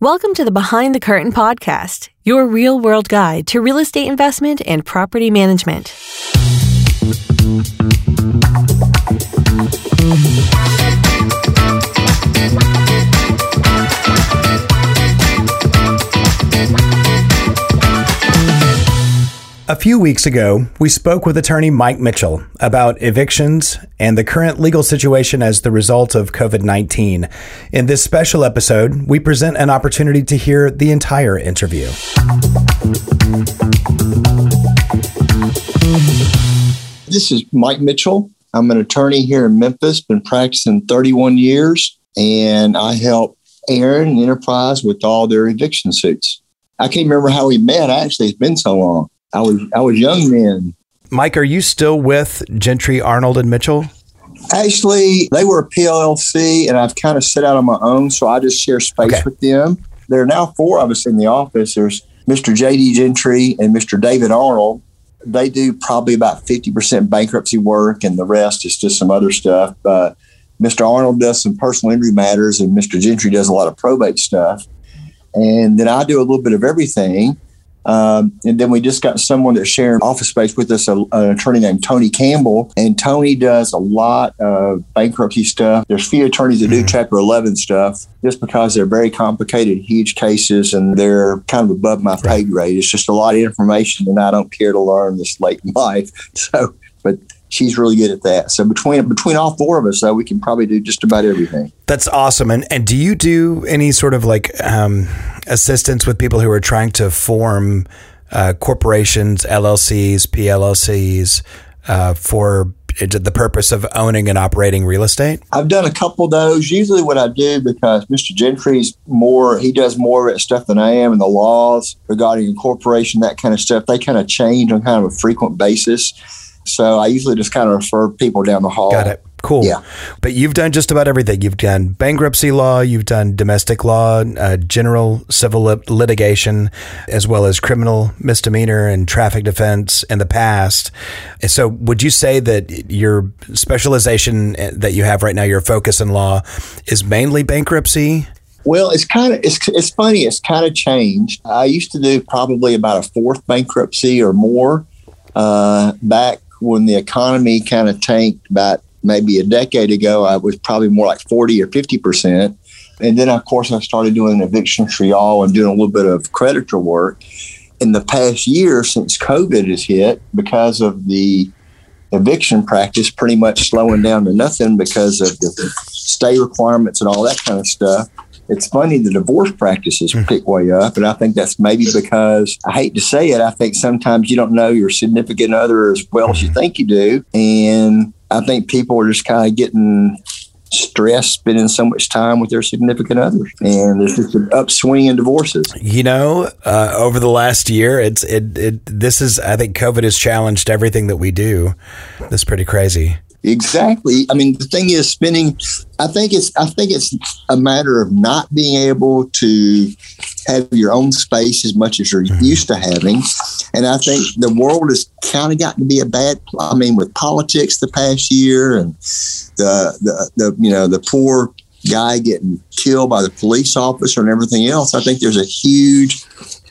Welcome to the Behind the Curtain podcast, your real world guide to real estate investment and property management. A few weeks ago, we spoke with attorney Mike Mitchell about evictions and the current legal situation as the result of COVID 19. In this special episode, we present an opportunity to hear the entire interview. This is Mike Mitchell. I'm an attorney here in Memphis, been practicing 31 years, and I help Aaron and Enterprise with all their eviction suits. I can't remember how we met. Actually, it's been so long. I was I was young then. Mike, are you still with Gentry, Arnold, and Mitchell? Actually, they were a PLLC, and I've kind of set out on my own, so I just share space Okay. with them. There are now four of us in the office. There's Mr. J.D. Gentry and Mr. David Arnold. They do probably about 50% bankruptcy work, and the rest is just some other stuff. Uh, Mr. Arnold does some personal injury matters, and Mr. Gentry does a lot of probate stuff. And then I do a little bit of everything. Um, and then we just got someone that's sharing office space with us, a, an attorney named Tony Campbell. And Tony does a lot of bankruptcy stuff. There's few attorneys that do Chapter 11 stuff just because they're very complicated, huge cases, and they're kind of above my pay grade. It's just a lot of information, and I don't care to learn this late in life. So, but she's really good at that. So between between all four of us, though, we can probably do just about everything. That's awesome. And and do you do any sort of like um, assistance with people who are trying to form uh, corporations, LLCs, PLLCs uh, for the purpose of owning and operating real estate? I've done a couple of those. Usually, what I do because Mr. Gentry's more, he does more of that stuff than I am, and the laws regarding incorporation, that kind of stuff, they kind of change on kind of a frequent basis. So I usually just kind of refer people down the hall. Got it. Cool. Yeah. But you've done just about everything. You've done bankruptcy law, you've done domestic law, uh, general civil lit- litigation, as well as criminal misdemeanor and traffic defense in the past. So, would you say that your specialization uh, that you have right now, your focus in law, is mainly bankruptcy? Well, it's kind of it's it's funny. It's kind of changed. I used to do probably about a fourth bankruptcy or more uh, back when the economy kind of tanked about maybe a decade ago. I was probably more like forty or fifty percent, and then of course I started doing eviction trial and doing a little bit of creditor work. In the past year, since COVID has hit, because of the eviction practice pretty much slowing down to nothing because of the stay requirements and all that kind of stuff it's funny the divorce practices pick way up and i think that's maybe because i hate to say it i think sometimes you don't know your significant other as well as you think you do and i think people are just kind of getting stressed spending so much time with their significant others and there's just an upswing in divorces You know, uh, over the last year, it's it, it. This is, I think, COVID has challenged everything that we do. That's pretty crazy. Exactly. I mean, the thing is, spending. I think it's. I think it's a matter of not being able to have your own space as much as you're mm-hmm. used to having, and I think the world has kind of gotten to be a bad. I mean, with politics the past year, and the the, the you know the poor guy getting killed by the police officer and everything else. I think there's a huge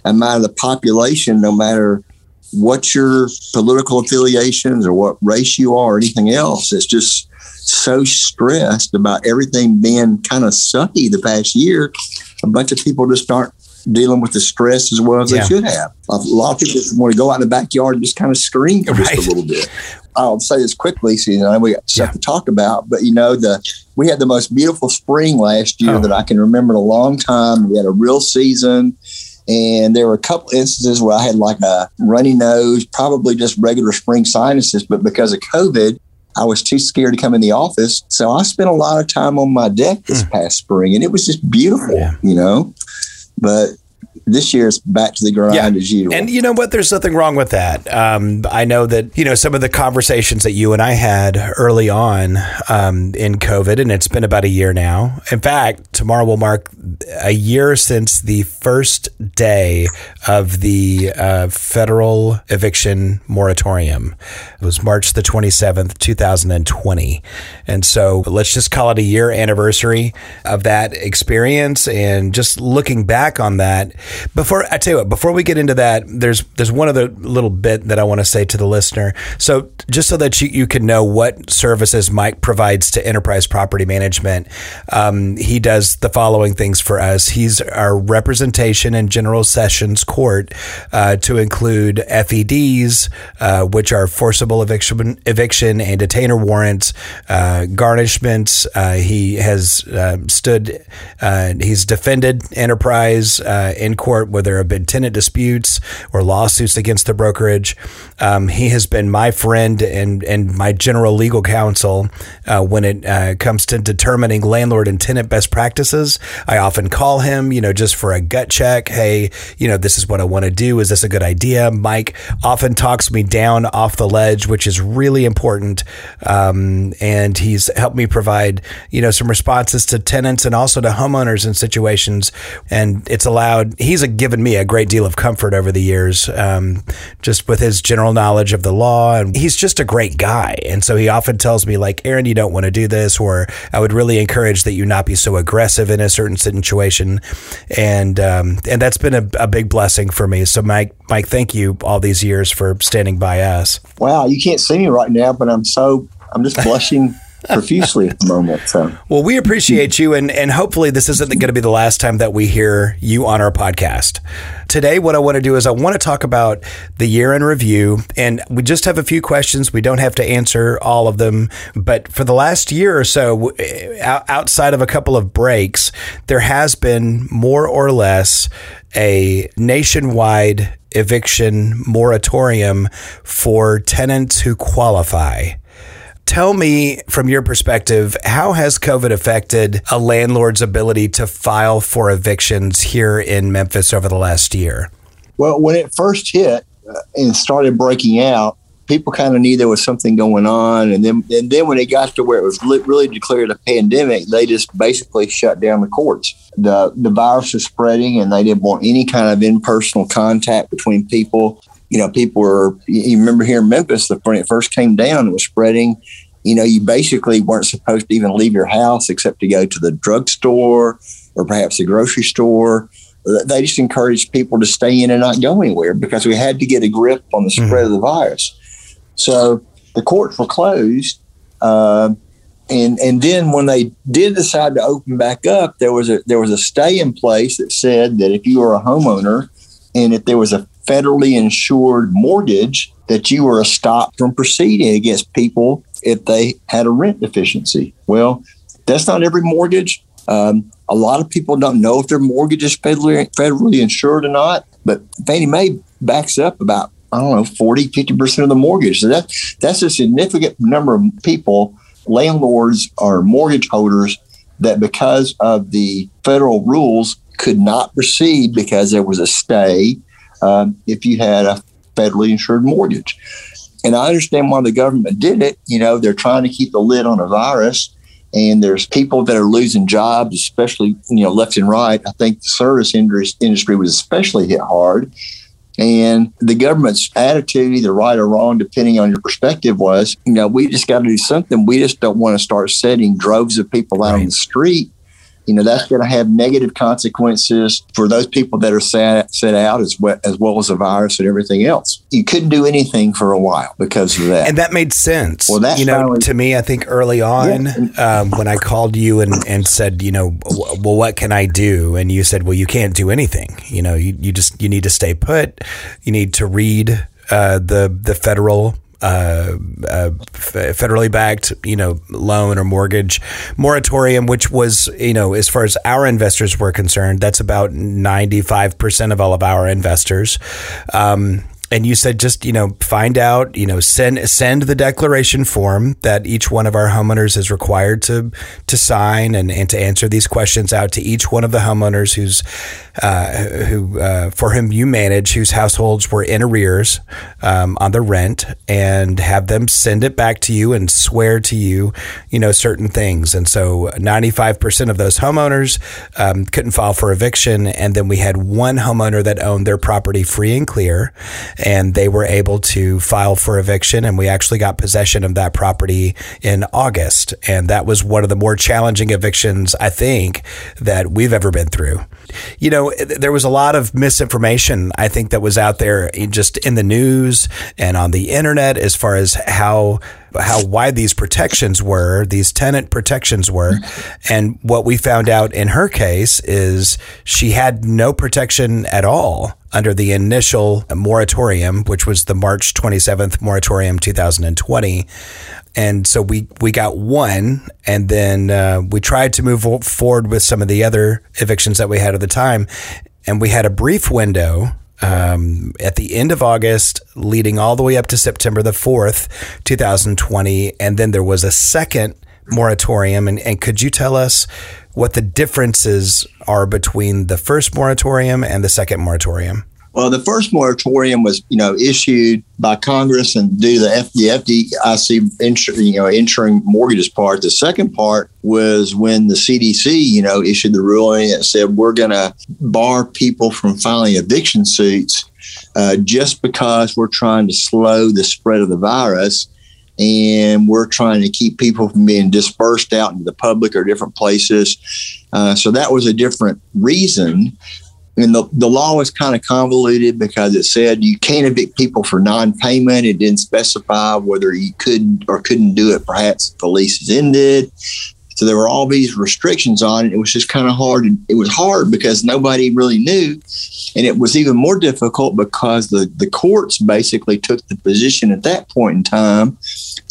amount of the population, no matter what your political affiliations or what race you are or anything else it's just so stressed about everything being kind of sucky the past year a bunch of people just aren't dealing with the stress as well as Yeah. they should have a lot of people just want to go out in the backyard and just kind of scream Right. just a little bit i'll say this quickly so you know we got stuff Yeah. to talk about but you know the we had the most beautiful spring last year Oh. that i can remember in a long time we had a real season and there were a couple instances where I had like a runny nose, probably just regular spring sinuses, but because of COVID, I was too scared to come in the office. So I spent a lot of time on my deck this hmm. past spring and it was just beautiful, Yeah. you know. But this year it's back to the grind yeah. as usual. And you know what? There's nothing wrong with that. Um, I know that you know some of the conversations that you and I had early on um, in COVID, and it's been about a year now. In fact, tomorrow will mark a year since the first day of the uh, federal eviction moratorium. It was March the 27th, 2020, and so let's just call it a year anniversary of that experience, and just looking back on that before I tell you what, before we get into that, there's there's one other little bit that I want to say to the listener. So just so that you, you can know what services Mike provides to Enterprise Property Management, um, he does the following things for us. He's our representation in General Sessions Court uh, to include FEDs, uh, which are forcible eviction, eviction and detainer warrants, uh, garnishments. Uh, he has uh, stood, uh, he's defended Enterprise in court court where there have been tenant disputes or lawsuits against the brokerage. Um, he has been my friend and, and my general legal counsel uh, when it uh, comes to determining landlord and tenant best practices. I often call him, you know, just for a gut check. Hey, you know, this is what I want to do. Is this a good idea? Mike often talks me down off the ledge, which is really important. Um, and he's helped me provide, you know, some responses to tenants and also to homeowners in situations. And it's allowed, he's he's given me a great deal of comfort over the years, um, just with his general knowledge of the law. And he's just a great guy. And so he often tells me, like, Aaron, you don't want to do this, or I would really encourage that you not be so aggressive in a certain situation. And um, and that's been a, a big blessing for me. So, Mike, Mike, thank you all these years for standing by us. Wow, you can't see me right now, but I'm so I'm just blushing profusely at the moment. So, well, we appreciate you, and and hopefully this isn't going to be the last time that we hear you on our podcast. Today, what I want to do is I want to talk about the year in review, and we just have a few questions. We don't have to answer all of them, but for the last year or so, eh, outside of a couple of breaks, there has been more or less a nationwide eviction moratorium for tenants who qualify. Tell me from your perspective, how has COVID affected a landlord's ability to file for evictions here in Memphis over the last year? Well, when it first hit uh, and started breaking out, people kind of knew there was something going on, and then and then when it got to where it was really declared a pandemic, they just basically shut down the courts. the The virus was spreading, and they didn't want any kind of impersonal contact between people you know, people were, you remember here in Memphis, the, when it first came down, it was spreading. You know, you basically weren't supposed to even leave your house except to go to the drugstore or perhaps the grocery store. They just encouraged people to stay in and not go anywhere because we had to get a grip on the spread mm-hmm. of the virus. So the courts were closed. Uh, and and then when they did decide to open back up, there was a there was a stay in place that said that if you were a homeowner and if there was a federally insured mortgage that you were stopped from proceeding against people if they had a rent deficiency. Well, that's not every mortgage. Um, a lot of people don't know if their mortgage is federally, federally insured or not, but Fannie Mae backs up about, I don't know, 40, 50% of the mortgage. So that, that's a significant number of people, landlords or mortgage holders, that because of the federal rules could not proceed because there was a stay um, if you had a federally insured mortgage. And I understand why the government did it. You know, they're trying to keep the lid on a virus, and there's people that are losing jobs, especially you know left and right. I think the service industry was especially hit hard. And the government's attitude, either right or wrong, depending on your perspective, was, you know, we just got to do something. We just don't want to start setting droves of people out right. on the street you know that's going to have negative consequences for those people that are set, set out as well, as well as the virus and everything else. You couldn't do anything for a while because of that, and that made sense. Well, that you know, finally, to me, I think early on yeah. um, when I called you and, and said, you know, well, what can I do? And you said, well, you can't do anything. You know, you, you just you need to stay put. You need to read uh, the the federal uh, uh, federally backed, you know, loan or mortgage moratorium, which was, you know, as far as our investors were concerned, that's about 95% of all of our investors. Um, and you said just you know find out you know send send the declaration form that each one of our homeowners is required to to sign and, and to answer these questions out to each one of the homeowners who's uh, who uh, for whom you manage whose households were in arrears um, on the rent and have them send it back to you and swear to you you know certain things. And so 95% of those homeowners um, couldn't file for eviction. And then we had one homeowner that owned their property free and clear and they were able to file for eviction. And we actually got possession of that property in August. And that was one of the more challenging evictions, I think, that we've ever been through. You know, there was a lot of misinformation, I think, that was out there just in the news and on the internet as far as how how wide these protections were, these tenant protections were. And what we found out in her case is she had no protection at all under the initial moratorium, which was the March 27th moratorium 2020. And so we, we got one, and then uh, we tried to move forward with some of the other evictions that we had at the time. And we had a brief window um, at the end of August, leading all the way up to September the 4th, 2020. And then there was a second moratorium. And, and could you tell us what the differences are between the first moratorium and the second moratorium? Well, the first moratorium was, you know, issued by Congress and do the, F- the FDIC, insur- you know, insuring mortgages part. The second part was when the CDC, you know, issued the ruling that said we're going to bar people from filing eviction suits uh, just because we're trying to slow the spread of the virus and we're trying to keep people from being dispersed out into the public or different places. Uh, so that was a different reason and the, the law was kind of convoluted because it said you can't evict people for non-payment. It didn't specify whether you could or couldn't do it perhaps the lease is ended. So there were all these restrictions on it. It was just kind of hard. It was hard because nobody really knew. And it was even more difficult because the, the courts basically took the position at that point in time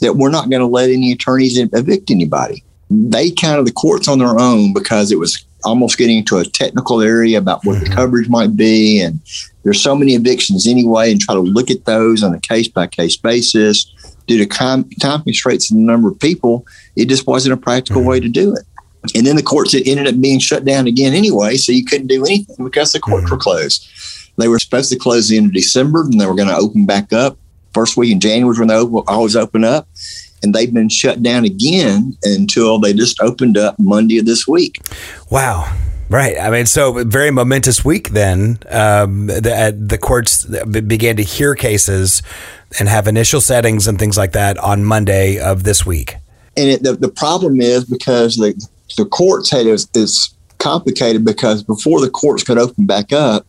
that we're not going to let any attorneys evict anybody. They kind of the courts on their own because it was almost getting into a technical area about what mm-hmm. the coverage might be. And there's so many evictions anyway, and try to look at those on a case by case basis. Due to time, time constraints and the number of people, it just wasn't a practical mm-hmm. way to do it. And then the courts it ended up being shut down again anyway, so you couldn't do anything because the courts mm-hmm. were closed. They were supposed to close the end of December, and they were going to open back up. First week in January when they always open up and they've been shut down again until they just opened up Monday of this week. Wow. Right. I mean, so very momentous week then. Um, the, the courts began to hear cases and have initial settings and things like that on Monday of this week. And it, the, the problem is because the, the courts had is, is complicated because before the courts could open back up,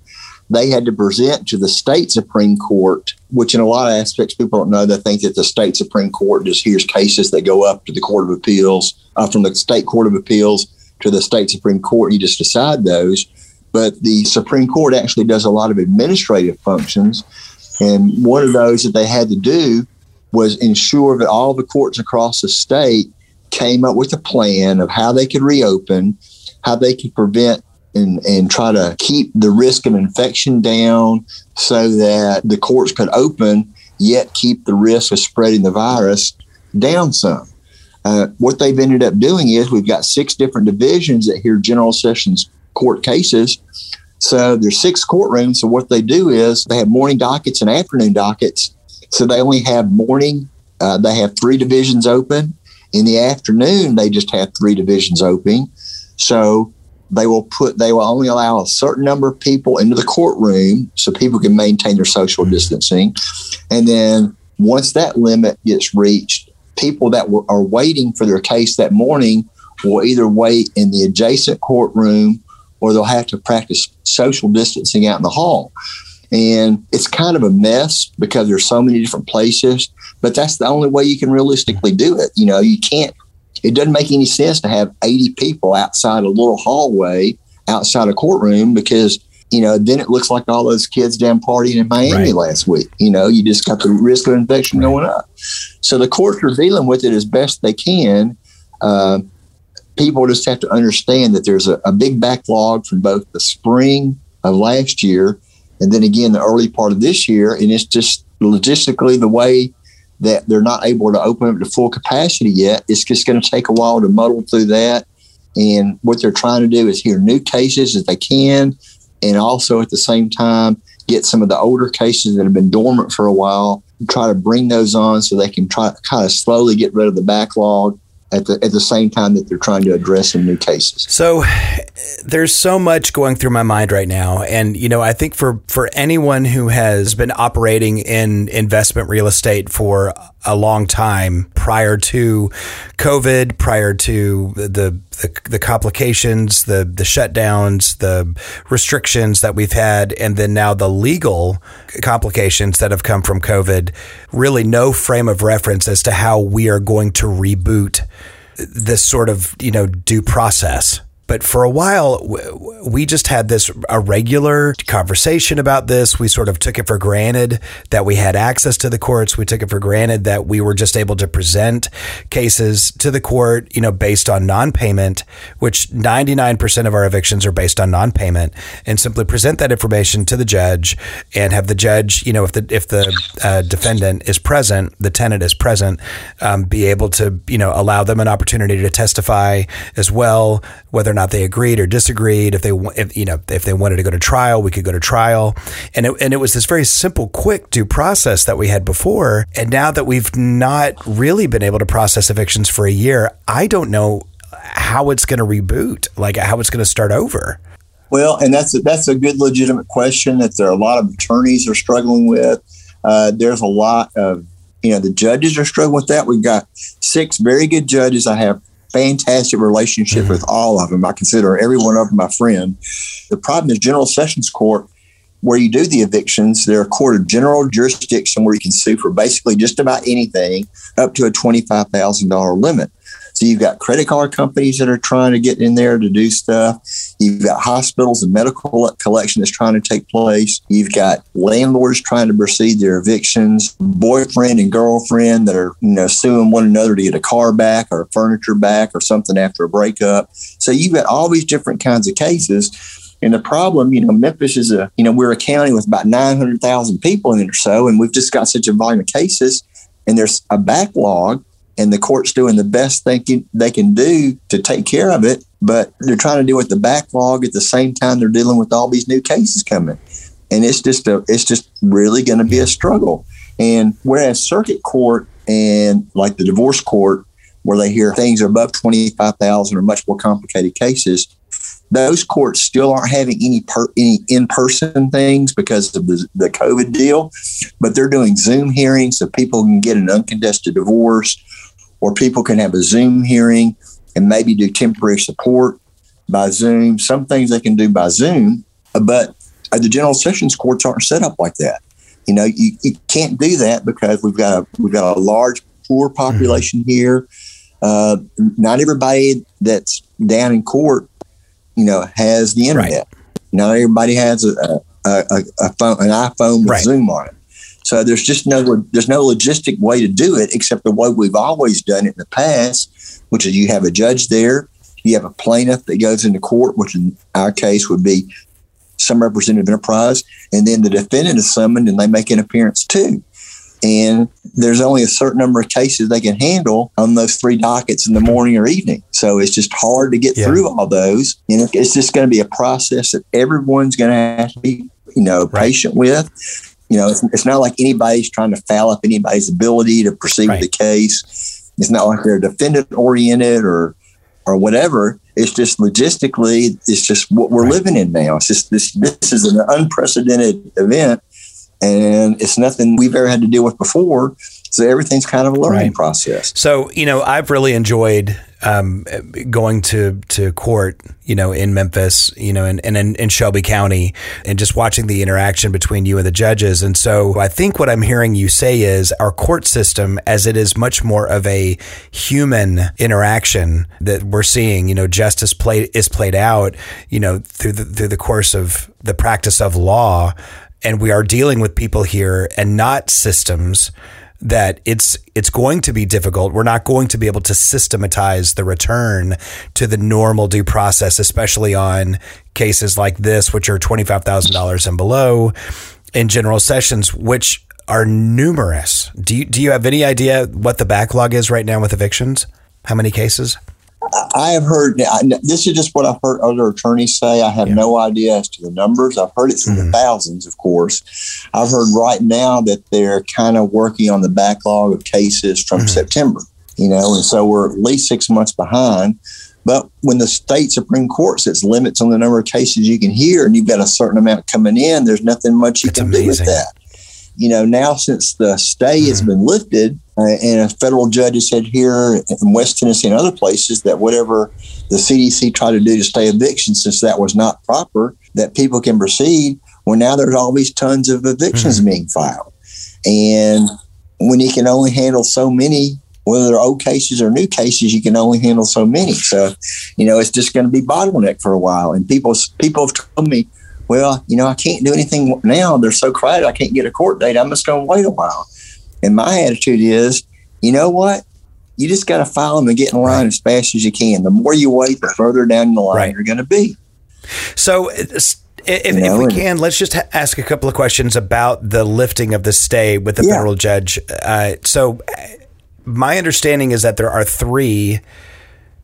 they had to present to the state Supreme Court, which in a lot of aspects people don't know. They think that the state Supreme Court just hears cases that go up to the Court of Appeals, uh, from the state Court of Appeals to the state Supreme Court. You just decide those. But the Supreme Court actually does a lot of administrative functions. And one of those that they had to do was ensure that all the courts across the state came up with a plan of how they could reopen, how they could prevent and, and try to keep the risk of infection down so that the courts could open, yet keep the risk of spreading the virus down some. Uh, what they've ended up doing is we've got six different divisions that hear general sessions court cases. So there's six courtrooms. So what they do is they have morning dockets and afternoon dockets. So they only have morning. Uh, they have three divisions open. In the afternoon, they just have three divisions open. So they will put they will only allow a certain number of people into the courtroom so people can maintain their social mm-hmm. distancing. And then once that limit gets reached people that were, are waiting for their case that morning will either wait in the adjacent courtroom or they'll have to practice social distancing out in the hall. And it's kind of a mess because there's so many different places but that's the only way you can realistically do it. You know you can't it doesn't make any sense to have 80 people outside a little hallway outside a courtroom because you know, then it looks like all those kids down partying in Miami right. last week. You know, you just got the risk of infection right. going up. So the courts are dealing with it as best they can. Uh, people just have to understand that there's a, a, big backlog from both the spring of last year And then again, the early part of this year, and it's just logistically the way that they're not able to open up to full capacity yet. It's just going to take a while to muddle through that. And what they're trying to do is hear new cases as they can, and also at the same time get some of the older cases that have been dormant for a while, try to bring those on so they can try kind of slowly get rid of the backlog at the at the same time that they're trying to address some new cases. So there's so much going through my mind right now and you know I think for for anyone who has been operating in investment real estate for a long time prior to COVID, prior to the the, the complications, the the shutdowns, the restrictions that we've had, and then now the legal complications that have come from COVID. Really, no frame of reference as to how we are going to reboot this sort of you know due process but for a while, we just had this a regular conversation about this. We sort of took it for granted that we had access to the courts. We took it for granted that we were just able to present cases to the court, you know, based on non-payment, which 99% of our evictions are based on non-payment, and simply present that information to the judge and have the judge, you know, if the if the uh, defendant is present, the tenant is present, um, be able to, you know, allow them an opportunity to testify as well, whether not they agreed or disagreed. If they, if, you know, if they wanted to go to trial, we could go to trial. And it, and it was this very simple, quick due process that we had before. And now that we've not really been able to process evictions for a year, I don't know how it's going to reboot, like how it's going to start over. Well, and that's a, that's a good legitimate question that there are a lot of attorneys are struggling with. Uh, there's a lot of you know the judges are struggling with that. We've got six very good judges. I have fantastic relationship mm-hmm. with all of them. I consider every one of them my friend. The problem is General Sessions Court, where you do the evictions, they're a court of general jurisdiction where you can sue for basically just about anything up to a $25,000 limit. So you've got credit card companies that are trying to get in there to do stuff. You've got hospitals and medical collection that's trying to take place. You've got landlords trying to proceed their evictions, boyfriend and girlfriend that are, you know, suing one another to get a car back or furniture back or something after a breakup. So you've got all these different kinds of cases. And the problem, you know, Memphis is a, you know, we're a county with about 900,000 people in it or so, and we've just got such a volume of cases, and there's a backlog and the court's doing the best they can, they can do to take care of it. But they're trying to deal with the backlog at the same time they're dealing with all these new cases coming, and it's just a it's just really going to be a struggle. And whereas circuit court and like the divorce court, where they hear things are above twenty five thousand or much more complicated cases, those courts still aren't having any per, any in person things because of the, the COVID deal, but they're doing Zoom hearings so people can get an uncontested divorce or people can have a Zoom hearing and maybe do temporary support by Zoom. Some things they can do by Zoom, but the general sessions courts aren't set up like that. You know, you, you can't do that because we've got a we've got a large poor population mm-hmm. here. Uh, not everybody that's down in court, you know, has the internet. Right. Not everybody has a, a, a, a phone, an iPhone with right. Zoom on it. So there's just no there's no logistic way to do it except the way we've always done it in the past, which is you have a judge there, you have a plaintiff that goes into court, which in our case would be some representative enterprise, and then the defendant is summoned and they make an appearance too. And there's only a certain number of cases they can handle on those three dockets in the morning or evening. So it's just hard to get yeah. through all those. And it's just going to be a process that everyone's going to have to be, you know, right. patient with. You know, it's, it's, not like anybody's trying to foul up anybody's ability to proceed right. with the case. It's not like they're defendant oriented or or whatever. It's just logistically, it's just what we're right. living in now. It's just this this is an unprecedented event and it's nothing we've ever had to deal with before. So everything's kind of a learning right. process. So, you know, I've really enjoyed um, going to, to court, you know, in Memphis, you know, and, and in, Shelby County and just watching the interaction between you and the judges. And so I think what I'm hearing you say is our court system, as it is much more of a human interaction that we're seeing, you know, justice play is played out, you know, through the, through the course of the practice of law. And we are dealing with people here and not systems that it's it's going to be difficult. We're not going to be able to systematize the return to the normal due process, especially on cases like this, which are twenty five thousand dollars and below in general sessions, which are numerous. Do you do you have any idea what the backlog is right now with evictions? How many cases? I have heard this is just what I've heard other attorneys say. I have yeah. no idea as to the numbers. I've heard it's in mm-hmm. the thousands, of course. I've heard right now that they're kind of working on the backlog of cases from mm-hmm. September, you know, and so we're at least six months behind. But when the state Supreme Court sets limits on the number of cases you can hear and you've got a certain amount coming in, there's nothing much you it's can amazing. do with that. You know, now since the stay has been lifted, uh, and a federal judge has said here in West Tennessee and other places that whatever the CDC tried to do to stay eviction, since that was not proper, that people can proceed. Well, now there's all these tons of evictions mm-hmm. being filed. And when you can only handle so many, whether they're old cases or new cases, you can only handle so many. So, you know, it's just going to be bottleneck for a while. And people, people have told me, well, you know, I can't do anything now. They're so crowded. I can't get a court date. I'm just going to wait a while. And my attitude is, you know what? You just got to file them and get in line right. as fast as you can. The more you wait, the further down the line right. you're going to be. So, if, you know, if we can, let's just ask a couple of questions about the lifting of the stay with the yeah. federal judge. Uh, so, my understanding is that there are three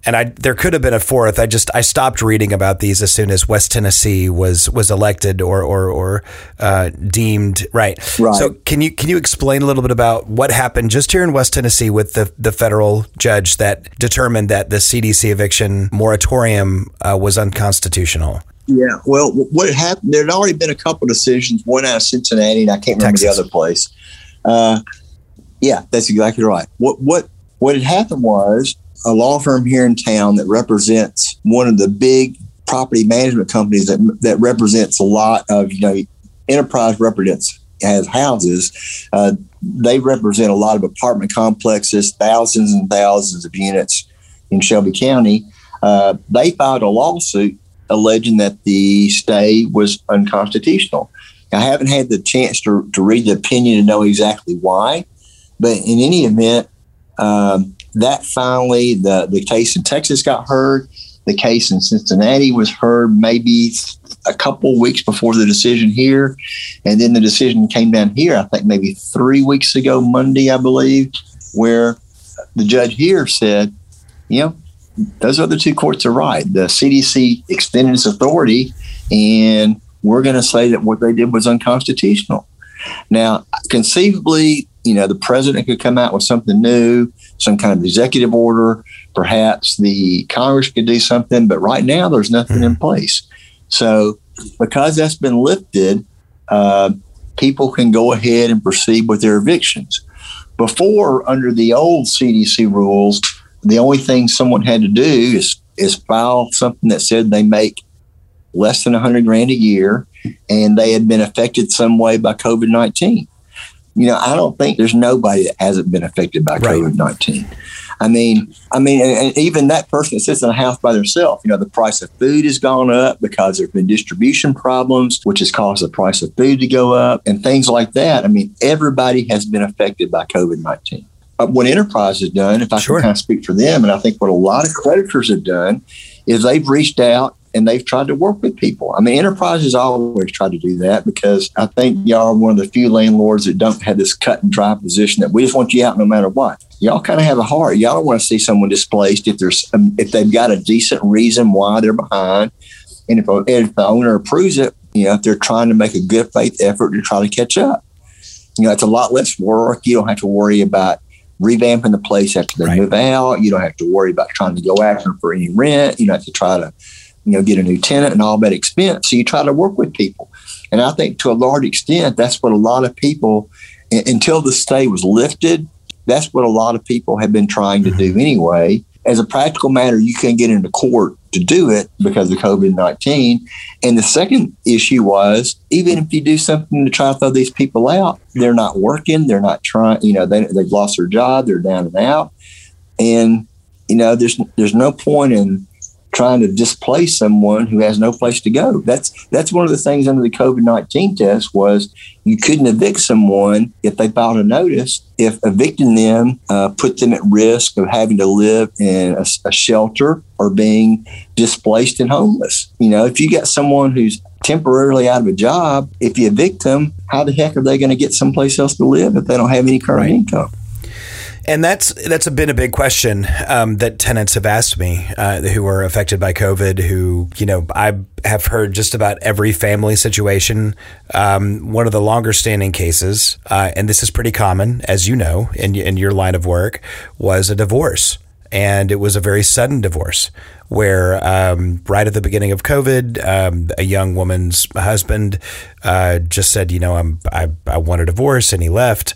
and I there could have been a fourth. I just I stopped reading about these as soon as West Tennessee was was elected or or or uh, deemed right. Right. So can you can you explain a little bit about what happened just here in West Tennessee with the the federal judge that determined that the CDC eviction moratorium uh, was unconstitutional? Yeah. Well, what happened? There had already been a couple decisions. One out of Cincinnati, and I can't remember Texas. the other place. Uh, yeah, that's exactly right. What what what had happened was a law firm here in town that represents one of the big property management companies that that represents a lot of you know enterprise represents has houses. Uh, they represent a lot of apartment complexes, thousands and thousands of units in Shelby County. Uh, they filed a lawsuit alleging that the stay was unconstitutional. I haven't had the chance to, to read the opinion to know exactly why, but in any event, um, that finally, the, the case in Texas got heard. The case in Cincinnati was heard maybe a couple weeks before the decision here. And then the decision came down here, I think maybe three weeks ago, Monday, I believe, where the judge here said, you know, those other two courts are right. The CDC extended its authority, and we're going to say that what they did was unconstitutional. Now, conceivably, you know, the president could come out with something new, some kind of executive order. Perhaps the Congress could do something, but right now there's nothing mm-hmm. in place. So, because that's been lifted, uh, people can go ahead and proceed with their evictions. Before, under the old CDC rules, the only thing someone had to do is is file something that said they make less than 100 grand a year and they had been affected some way by COVID 19 you know, I don't think there's nobody that hasn't been affected by right. COVID nineteen. I mean, I mean, and even that person that sits in a house by themselves, you know, the price of food has gone up because there's been distribution problems, which has caused the price of food to go up and things like that. I mean, everybody has been affected by COVID 19. Uh, what Enterprise has done, if I sure. can kind of speak for them, and I think what a lot of creditors have done, is they've reached out and they've tried to work with people. I mean, enterprises always try to do that because I think y'all are one of the few landlords that don't have this cut and dry position that we just want you out no matter what. Y'all kind of have a heart. Y'all don't want to see someone displaced if there's um, if they've got a decent reason why they're behind, and if, if the owner approves it, you know, if they're trying to make a good faith effort to try to catch up. You know, it's a lot less work. You don't have to worry about revamping the place after they right. move out. You don't have to worry about trying to go after them for any rent. You don't have to try to you know, get a new tenant and all that expense. So you try to work with people. And I think to a large extent, that's what a lot of people, until the stay was lifted, that's what a lot of people have been trying to do mm-hmm. anyway. As a practical matter, you can't get into court to do it because of COVID 19. And the second issue was even if you do something to try to throw these people out, they're not working, they're not trying, you know, they, they've lost their job, they're down and out. And, you know, there's, there's no point in trying to displace someone who has no place to go. That's that's one of the things under the COVID nineteen test was you couldn't evict someone if they filed a notice. If evicting them uh, put them at risk of having to live in a, a shelter or being displaced and homeless. You know, if you got someone who's temporarily out of a job, if you evict them, how the heck are they going to get someplace else to live if they don't have any current right. income? And that's that's been a big question um, that tenants have asked me uh, who are affected by COVID. Who you know I have heard just about every family situation. Um, one of the longer standing cases, uh, and this is pretty common, as you know, in in your line of work, was a divorce, and it was a very sudden divorce where um, right at the beginning of COVID, um, a young woman's husband uh, just said, you know, I'm I, I want a divorce, and he left,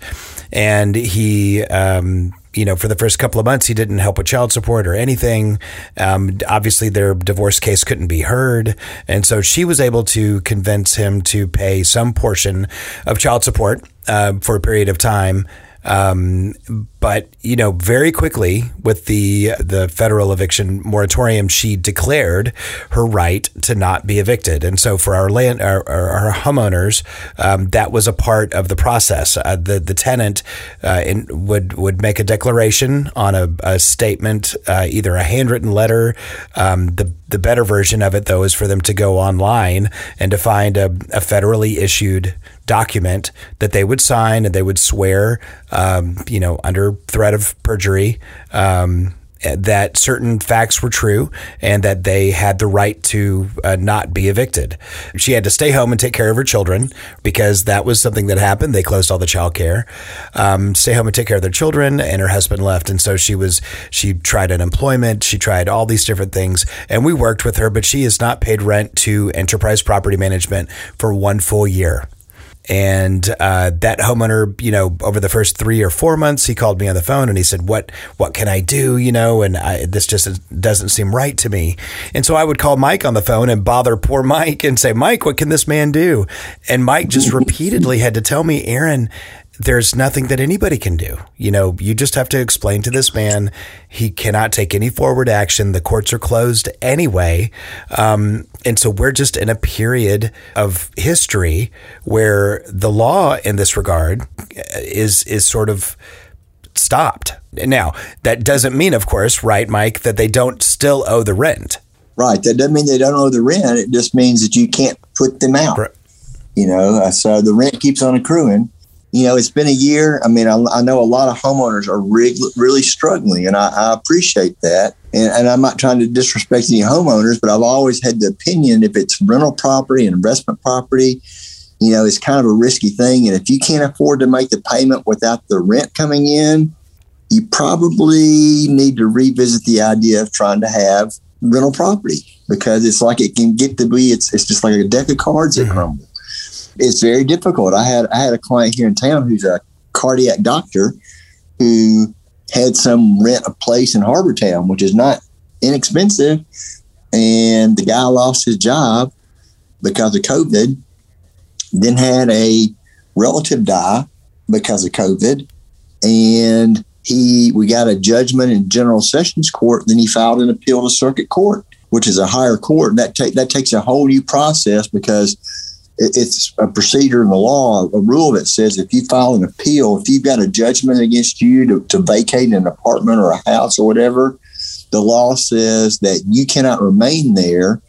and he. Um, you know, for the first couple of months, he didn't help with child support or anything. Um, obviously, their divorce case couldn't be heard. And so she was able to convince him to pay some portion of child support uh, for a period of time um, but you know, very quickly with the the federal eviction moratorium, she declared her right to not be evicted, and so for our land our, our homeowners, um, that was a part of the process. Uh, the the tenant uh, in, would would make a declaration on a, a statement, uh, either a handwritten letter. Um, the the better version of it, though, is for them to go online and to find a, a federally issued document that they would sign and they would swear, um, you know, under threat of perjury. Um, that certain facts were true and that they had the right to uh, not be evicted. She had to stay home and take care of her children because that was something that happened. They closed all the child care. Um, stay home and take care of their children, and her husband left. And so she was, she tried unemployment. She tried all these different things. And we worked with her, but she has not paid rent to Enterprise Property Management for one full year. And uh, that homeowner, you know, over the first three or four months, he called me on the phone and he said, "What what can I do?" You know, and I, this just doesn't seem right to me. And so I would call Mike on the phone and bother poor Mike and say, "Mike, what can this man do?" And Mike just repeatedly had to tell me, "Aaron, there's nothing that anybody can do. You know, you just have to explain to this man he cannot take any forward action. The courts are closed anyway. Um, and so we're just in a period of history where the law in this regard uh, is is sort of stopped. Now, that doesn't mean, of course, right, Mike, that they don't still owe the rent. Right. That doesn't mean they don't owe the rent. It just means that you can't put them out. Right. You know, uh, so the rent keeps on accruing you know, it's been a year. I mean, I, I know a lot of homeowners are really, really struggling, and I, I appreciate that. And, and, I'm not trying to disrespect any homeowners, but I've always had the opinion if it's rental property and investment property, you know, it's kind of a risky thing. And if you can't afford to make the payment without the rent coming in, you probably need to revisit the idea of trying to have rental property because it's like it can get to be it's it's just like a deck of cards that mm-hmm. crumble it's very difficult. I had I had a client here in town who's a cardiac doctor who had some rent a place in Harbor Town, which is not inexpensive, and the guy lost his job because of COVID. Then had a relative die because of COVID, and he we got a judgment in General Sessions Court. Then he filed an appeal to Circuit Court, which is a higher court. That take that takes a whole new process because it's a procedure in the law, a rule that says if you file an appeal, if you've got a judgment against you to, to vacate an apartment or a house or whatever, the law says that you cannot remain there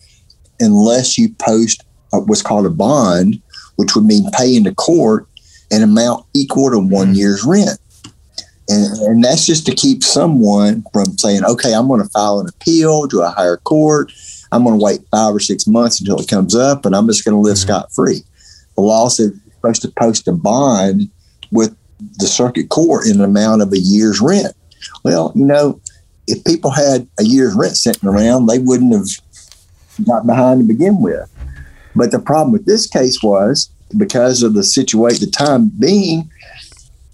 unless you post what's called a bond, which would mean paying the court an amount equal to one mm-hmm. year's rent. And, and that's just to keep someone from saying, okay, I'm going to file an appeal to a higher court I'm going to wait five or six months until it comes up, and I'm just going to live mm-hmm. scot free. The law said you're supposed to post a bond with the circuit court in an amount of a year's rent. Well, you know, if people had a year's rent sitting around, they wouldn't have got behind to begin with. But the problem with this case was because of the situation, the time being,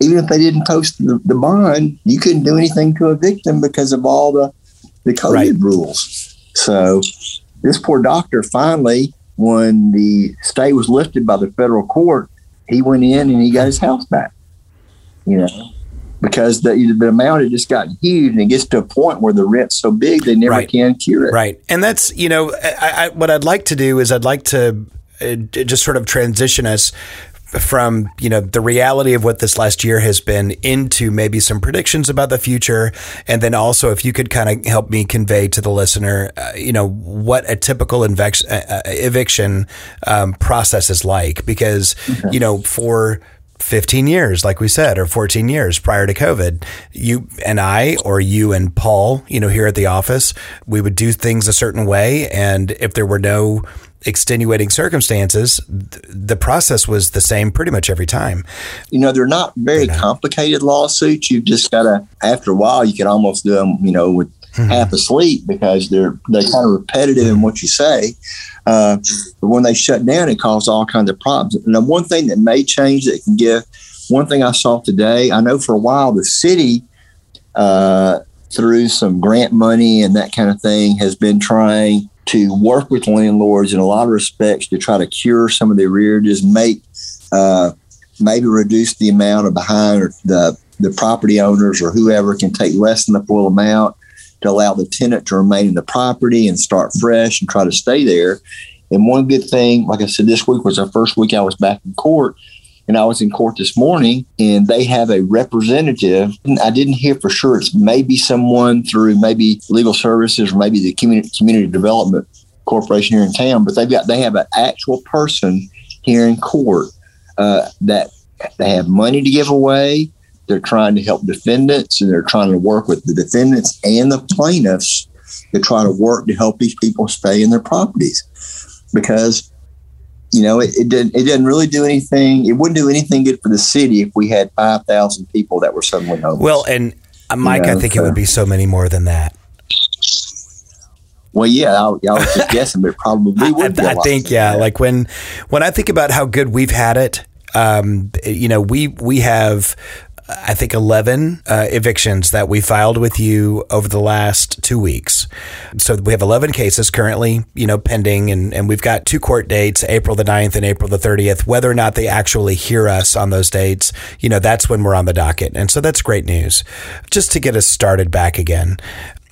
even if they didn't post the, the, bond, you couldn't do anything to evict them because of all the the COVID right. rules. So this poor doctor finally, when the stay was lifted by the federal court, he went in and he got his house back. You know, because the, the amount had just gotten huge and it gets to a point where the rent's so big they never Right. can cure it. Right. And that's, you know, I, I, what I'd like to do is I'd like to uh, just sort of transition us from, you know, the reality of what this last year has been into maybe some predictions about the future. And then also, if you could kind of help me convey to the listener, uh, you know, what a typical invex- uh, uh, eviction um, process is like. Because, you know, for 15 years, like we said, or 14 years prior to COVID, you and I, or you and Paul, you know, here at the office, we would do things a certain way. And if there were no extenuating circumstances, th- the process was the same pretty much every time. You know, they're not very complicated lawsuits. You've just got to, after a while, you can almost do them, you know, with half asleep because they're they're kind of repetitive in what you say. Uh, but when they shut down, it causes all kinds of problems. And the one thing that may change that can give, one thing I saw today, I know for a while the city, uh, through some grant money and that kind of thing, has been trying to work with landlords in a lot of respects to try to cure some of the arrearages, make uh, maybe reduce the amount of behind or the the property owners or whoever can take less than the full amount to allow the tenant to remain in the property and start fresh and try to stay there. And one good thing, like I said, this week was the first week I was back in court. And I was in court this morning, and they have a representative. I didn't hear for sure. It's maybe someone through maybe legal services or maybe the community community development corporation here in town. But they've got they have an actual person here in court uh, that they have money to give away. They're trying to help defendants, and they're trying to work with the defendants and the plaintiffs to try to work to help these people stay in their properties because you know, it, it didn't it didn't really do anything. It wouldn't do anything good for the city if we had five thousand people that were suddenly homeless. Well, and uh, Mike, Yeah, I think it would be so many more than that. well, yeah, I, I was just guessing, but it probably would. I think yeah. that. Like when when I think about how good we've had it, um, you know, we we have. I think 11 uh, evictions that we filed with you over the last two weeks. So we have 11 cases currently, you know, pending, and, and we've got two court dates, April the 9th and April the 30th. Whether or not they actually hear us on those dates, you know, that's when we're on the docket. And so that's great news just to get us started back again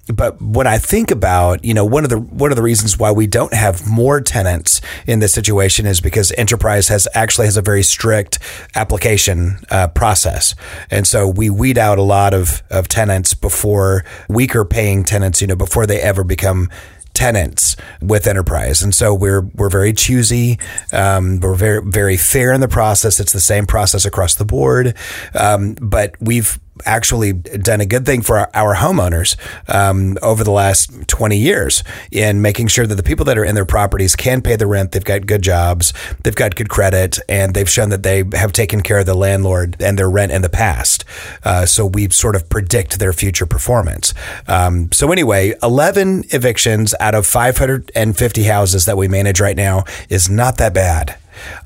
but when I think about, you know, one of the one of the reasons why we don't have more tenants in this situation is because Enterprise has actually has a very strict application uh, process, and so we weed out a lot of of tenants before weaker paying tenants, you know, before they ever become tenants with enterprise. And so we're we're very choosy um, we're very very fair in the process. It's the same process across the board. Um, but we've actually done a good thing for our, homeowners um, over the last 20 years in making sure that the people that are in their properties can pay the rent they've got good jobs they've got good credit and they've shown that they have taken care of the landlord and their rent in the past. Uh, so we sort of predict their future performance. Um, so anyway 11 evictions out of 550 houses that we manage right now is not that bad.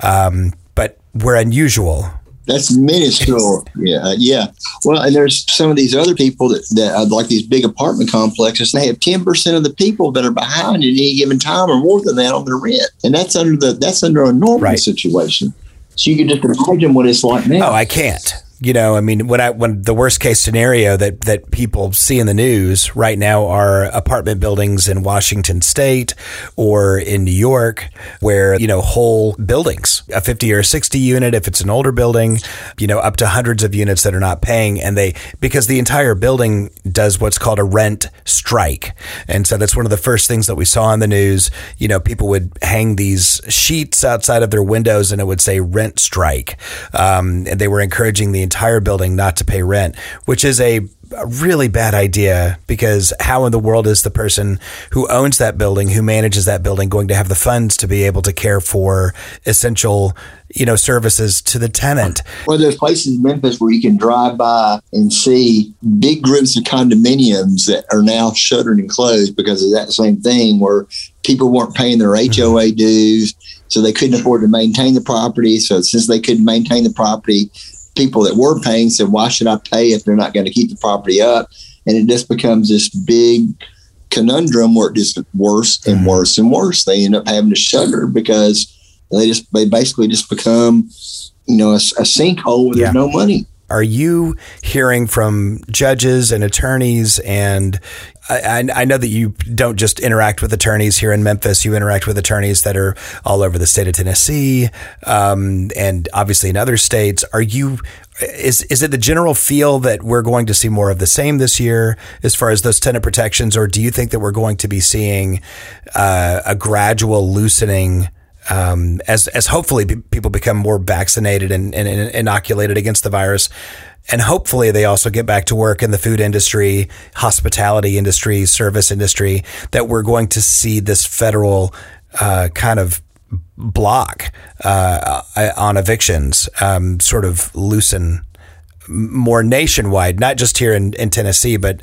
Um, but we're unusual That's minuscule. yeah, uh, yeah. Well, and there's some of these other people that, that uh, like these big apartment complexes. And they have ten percent of the people that are behind at any given time, or more than that, on their rent, and that's under the that's under a normal Right. situation. So you can just imagine what it's like now. Oh, I can't. You know, I mean, when I when the worst case scenario that that people see in the news right now are apartment buildings in Washington State or in New York, where you know whole buildings, a fifty or a sixty unit, if it's an older building, you know, up to hundreds of units that are not paying, and they because the entire building does what's called a rent strike, and so that's one of the first things that we saw in the news. You know, people would hang these sheets outside of their windows, and it would say rent strike, um, and they were encouraging the entire building not to pay rent, which is a a really bad idea because how in the world is the person who owns that building, who manages that building, going to have the funds to be able to care for essential, you know, services to the tenant? Well, there's places in Memphis where you can drive by and see big groups of condominiums that are now shuttered and closed because of that same thing where people weren't paying their mm-hmm. HOA dues, so they couldn't afford to maintain the property. So since they couldn't maintain the property, people that were paying said, "Why should I pay if they're not going to keep the property up?" And it just becomes this big conundrum where it just gets worse and Mhm. worse and worse. They end up having to shutter because they just they basically just become you know a, a sinkhole where Yeah. there's no money. Are you hearing from judges and attorneys and I, I, know that you don't just interact with attorneys here in Memphis. You interact with attorneys that are all over the state of Tennessee, um, and obviously in other states. Are you? Is is it the general feel that we're going to see more of the same this year as far as those tenant protections, or do you think that we're going to be seeing uh, a gradual loosening? Um, as as hopefully people become more vaccinated and, and, and inoculated against the virus, and hopefully they also get back to work in the food industry, hospitality industry, service industry, that we're going to see this federal uh, kind of block uh, on evictions um, sort of loosen more nationwide, not just here in, in Tennessee, but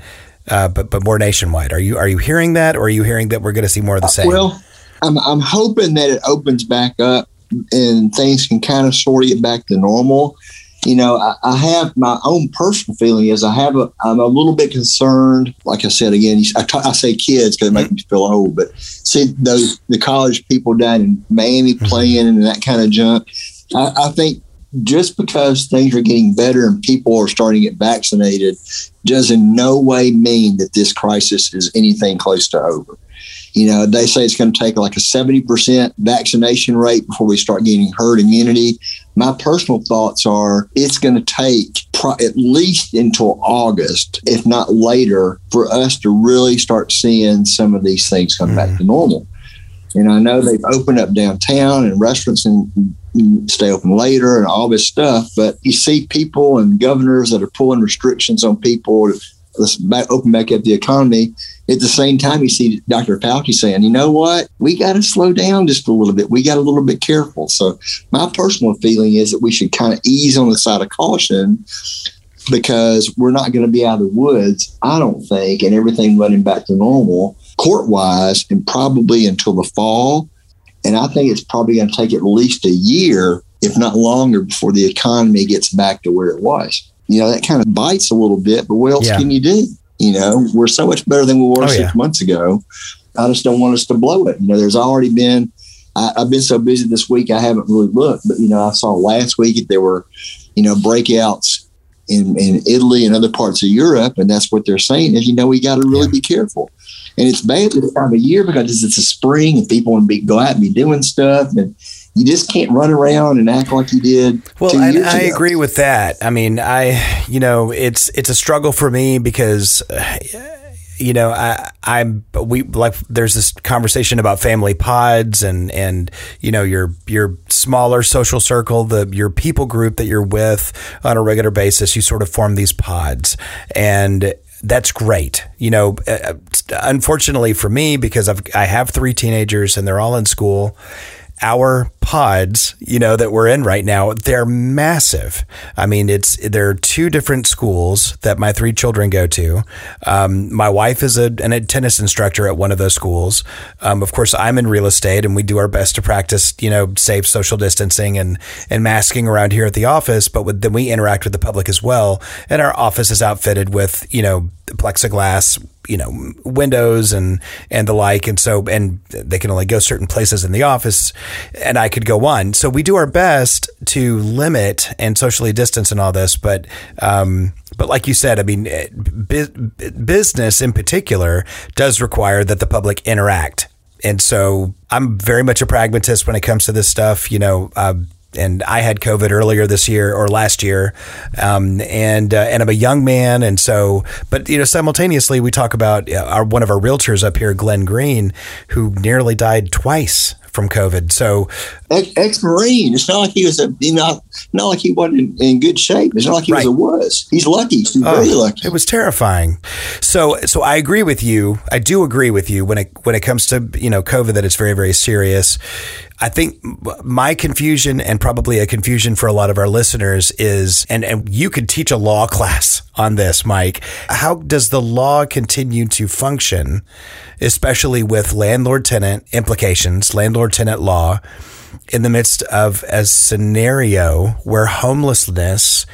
uh, but but more nationwide. Are you are you hearing that, or are you hearing that we're going to see more of the same? Well, I'm I'm hoping that it opens back up and things can kind of sort it back to normal you know, I, I, have my own personal feeling is I have a, I'm a little bit concerned. Like I said again, I, t- I say kids because it makes me feel old, but see those the college people down in Miami mm-hmm. playing and that kind of junk. I, I think just because things are getting better and people are starting to get vaccinated does in no way mean that this crisis is anything close to over. You know, they say it's going to take like a 70% vaccination rate before we start getting herd immunity. My personal thoughts are it's going to take pro- at least until August, if not later, for us to really start seeing some of these things come mm back to normal. And I know they've opened up downtown and restaurants and stay open later and all this stuff. But you see people and governors that are pulling restrictions on people let's back, open back up the economy. At the same time, you see Dr. Fauci saying, you know what, we got to slow down just a little bit. We got a little bit careful. So my personal feeling is that we should kind of ease on the side of caution because we're not going to be out of the woods, I don't think, and everything running back to normal court wise and probably until the fall. And I think it's probably going to take at least a year, if not longer, before the economy gets back to where it was you know, that kind of bites a little bit, but what else yeah. can you do? You know, we're so much better than we were oh, six yeah. months ago. I just don't want us to blow it. You know, there's already been, I, have been so busy this week, I haven't really looked, but, you know, I saw last week there were, you know, breakouts in, in Italy and other parts of Europe. And that's what they're saying is, you know, we got to really yeah. be careful. And it's bad this time of year because it's a spring and people want to be, go out and be doing stuff. And, you just can't run around and act like you did. Well, I, I agree with that. I mean, I you know it's it's a struggle for me because. Uh, you know, I, I'm we like there's this conversation about family pods and and you know your your smaller social circle, the your people group that you're with on a regular basis. You sort of form these pods, and that's great. You know, uh, unfortunately for me, because I've I have three teenagers and they're all in school our pods, you know, that we're in right now, they're massive. I mean, it's there are two different schools that my three children go to. Um, my wife is a, an, a tennis instructor at one of those schools. Um, of course, I'm in real estate, and we do our best to practice, you know, safe social distancing and and masking around here at the office. But with, then we interact with the public as well, and our office is outfitted with, you know, plexiglass you know windows and and the like. And so and they can only go certain places in the office and I could go on. So we do our best to limit and socially distance and all this but um, but like you said I mean eh, business in particular does require that the public interact. And so I'm very much a pragmatist when it comes to this stuff you know uh, and I had COVID earlier this year or last year, um, and uh, and I'm a young man, and so but you know simultaneously we talk about uh, our one of our realtors up here, Glenn Green, who nearly died twice from COVID. So ex Marine. It's not like he was a you know not like he wasn't in, in good shape. It's not like he right. was a wuss. He's lucky. He's very oh, lucky. It was terrifying. So so I agree with you. I do agree with you when it when it comes to you know COVID that it's very very serious. I think my confusion and probably a confusion for a lot of our listeners is, and, and you could teach a law class on this, Mike. How does the law continue to function, especially with landlord tenant implications, landlord tenant law, in the midst of a scenario where homelessness,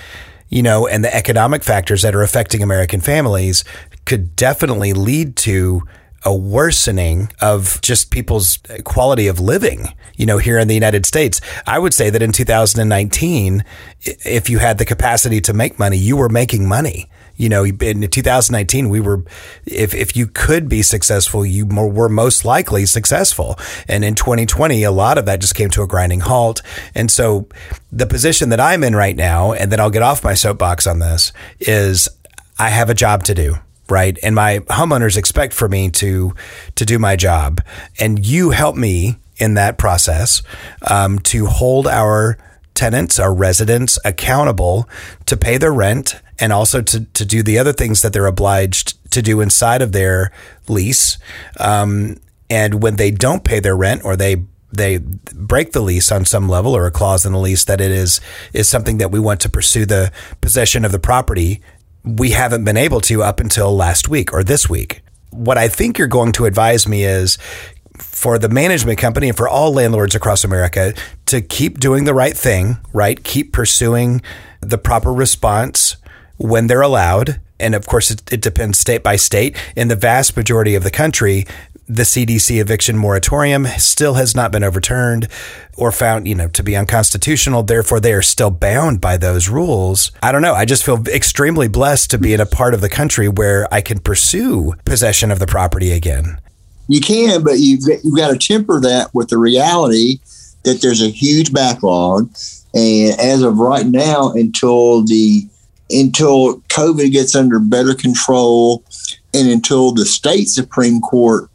you know, and the economic factors that are affecting American families could definitely lead to a worsening of just people's quality of living, you know, here in the United States. I would say that in 2019, if you had the capacity to make money, you were making money. You know, in 2019, we were, if, if you could be successful, you were most likely successful. And in 2020, a lot of that just came to a grinding halt. And so the position that I'm in right now, and then I'll get off my soapbox on this, is I have a job to do right? And my homeowners expect for me to to do my job, and you help me in that process um, to hold our tenants, our residents accountable to pay their rent and also to, to do the other things that they're obliged to do inside of their lease. Um, and when they don't pay their rent or they they break the lease on some level or a clause in the lease that it is is something that we want to pursue the possession of the property we haven't been able to up until last week or this week. What I think you're going to advise me is for the management company and for all landlords across America to keep doing the right thing, right? Keep pursuing the proper response when they're allowed. And of course, it, it depends state by state. In the vast majority of the country, the CDC eviction moratorium still has not been overturned or found, you know, to be unconstitutional. Therefore, they are still bound by those rules. I don't know. I just feel extremely blessed to be in a part of the country where I can pursue possession of the property again. You can, but you've, you've got to temper that with the reality that there's a huge backlog. And as of right now, until the until COVID gets under better control and until the state Supreme Court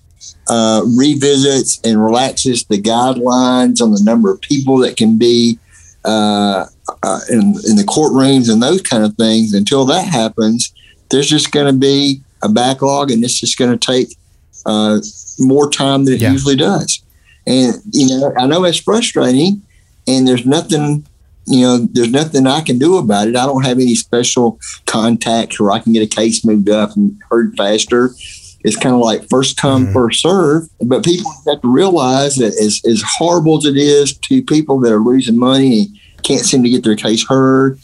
uh, revisits and relaxes the guidelines on the number of people that can be uh, uh, in, in the courtrooms and those kind of things. Until that happens, there's just going to be a backlog, and it's just going to take uh, more time than it yeah. usually does. And you know, I know it's frustrating, and there's nothing. You know, there's nothing I can do about it. I don't have any special contacts where I can get a case moved up and heard faster it's kind of like first come, mm-hmm. first serve. But people have to realize that as, as horrible as it is to people that are losing money and can't seem to get their case heard,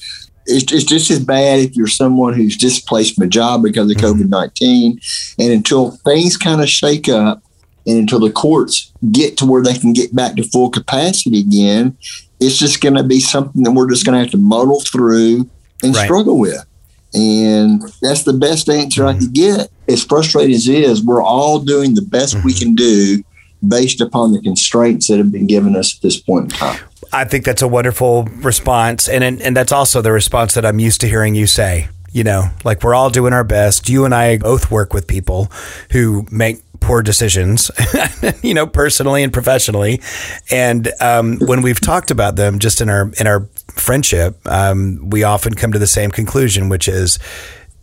it's, it's just as bad if you're someone who's displaced from a job because of mm-hmm. COVID 19. And until things kind of shake up and until the courts get to where they can get back to full capacity again, it's just going to be something that we're just going to have to muddle through and right. struggle with. And that's the best answer mm-hmm. I could get. As frustrating as it is, we're all doing the best mm-hmm. we can do based upon the constraints that have been given us at this point in time. I think that's a wonderful response. And, and that's also the response that I'm used to hearing you say. You know, like we're all doing our best. You and I both work with people who make poor decisions, you know, personally and professionally. And um, when we've talked about them, just in our in our friendship, um, we often come to the same conclusion, which is